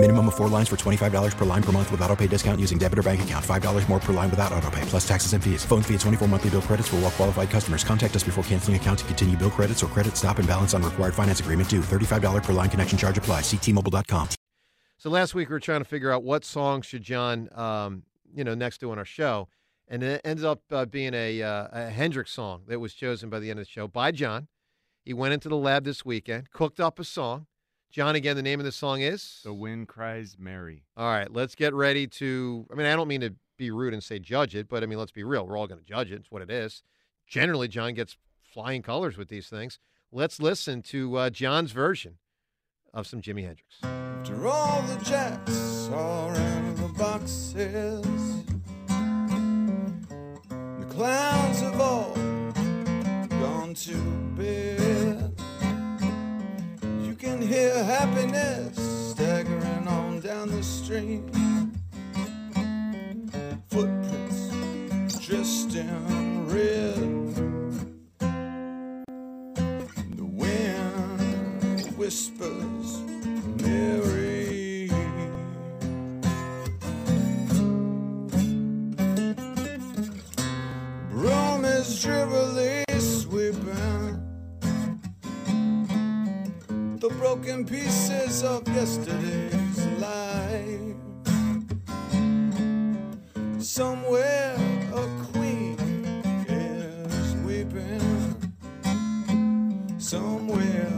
Minimum of four lines for $25 per line per month with auto pay discount using debit or bank account. $5 more per line without auto pay, plus taxes and fees. Phone fee at 24 monthly bill credits for all well qualified customers. Contact us before canceling account to continue bill credits or credit stop and balance on required finance agreement due. $35 per line connection charge apply. Ctmobile.com. So last week we were trying to figure out what song should John, um, you know, next do on our show, and it ended up uh, being a, uh, a Hendrix song that was chosen by the end of the show by John. He went into the lab this weekend, cooked up a song. John, again, the name of the song is The Wind Cries Mary. All right, let's get ready to. I mean, I don't mean to be rude and say judge it, but I mean, let's be real. We're all going to judge it. It's what it is. Generally, John gets flying colors with these things. Let's listen to uh, John's version of some Jimi Hendrix. After all the jacks are out of the boxes, hear happiness staggering on down the street. Footprints dressed in red. The wind whispers, Mary. Broom the broken pieces of yesterday's life. Somewhere a queen is weeping. Somewhere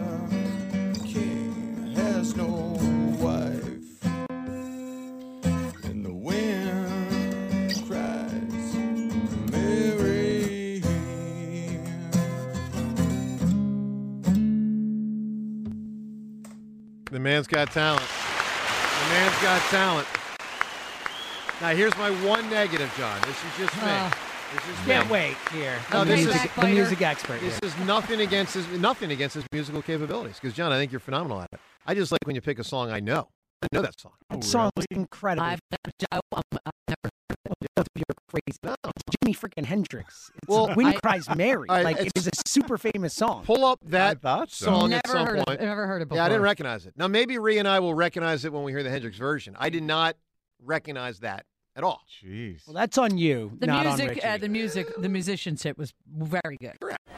The man's got talent. The man's got talent. Now, here's my one negative, John. This is just me. Uh, this is Can't me. wait here. No, the, this music, is- the music expert. This here. is nothing against his nothing against his musical capabilities. Because John, I think you're phenomenal at it. I just like when you pick a song I know. I know that song. That song was incredible. I've never, I've never You're crazy. It's Jimi freaking Hendrix. It's Well, Wind I- Cries Mary. I- like it it's- a super famous song. Pull up that so. song never at some heard of- point. never heard it Yeah, I didn't recognize it. Now maybe Rhea and I will recognize it when we hear the Hendrix version. I did not recognize that at all. Jeez. Well, that's on you, The not music, Richie. uh, the music, the musicianship was very good.